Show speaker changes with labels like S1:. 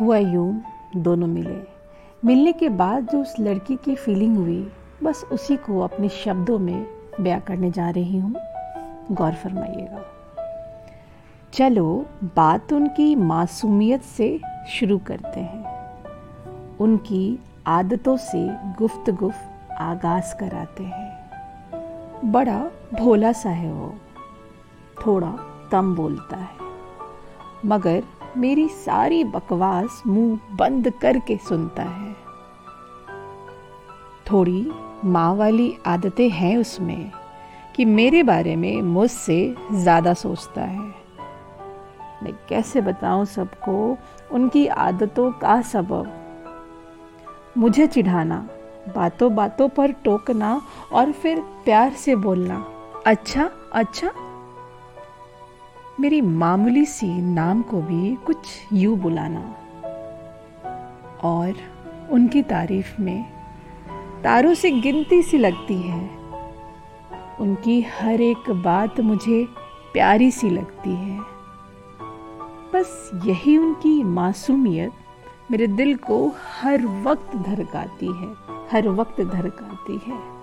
S1: हुआ यूँ दोनों मिले। मिलने के बाद जो उस लड़की की फीलिंग हुई, बस उसी को अपने शब्दों में बयां करने जा रही हूँ। गौर फरमाइएगा। चलो, बात उनकी मासूमियत से शुरू करते हैं। उनकी आदतों से गुफ्त गुफ्त आगाज़ कराते हैं। बड़ा भोला सा है वो, थोड़ा कम बोलता है। मगर मेरी सारी बकवास मुँह बंद करके सुनता है। थोड़ी माँ वाली आदतें हैं उसमें कि मेरे बारे में मुझसे ज़्यादा सोचता है। मैं कैसे बताऊँ सबको उनकी आदतों का सबब? मुझे चिढ़ाना बातों बातों पर टोकना और फिर प्यार से बोलना। अच्छा अच्छा मेरी मामूली सी नाम को भी कुछ यूँ बुलाना। और उनकी तारीफ़ में तारों से गिनती सी लगती है। उनकी हर एक बात मुझे प्यारी सी लगती है। बस यही उनकी मासूमियत मेरे दिल को हर वक्त धड़काती है, हर वक्त धड़काती है।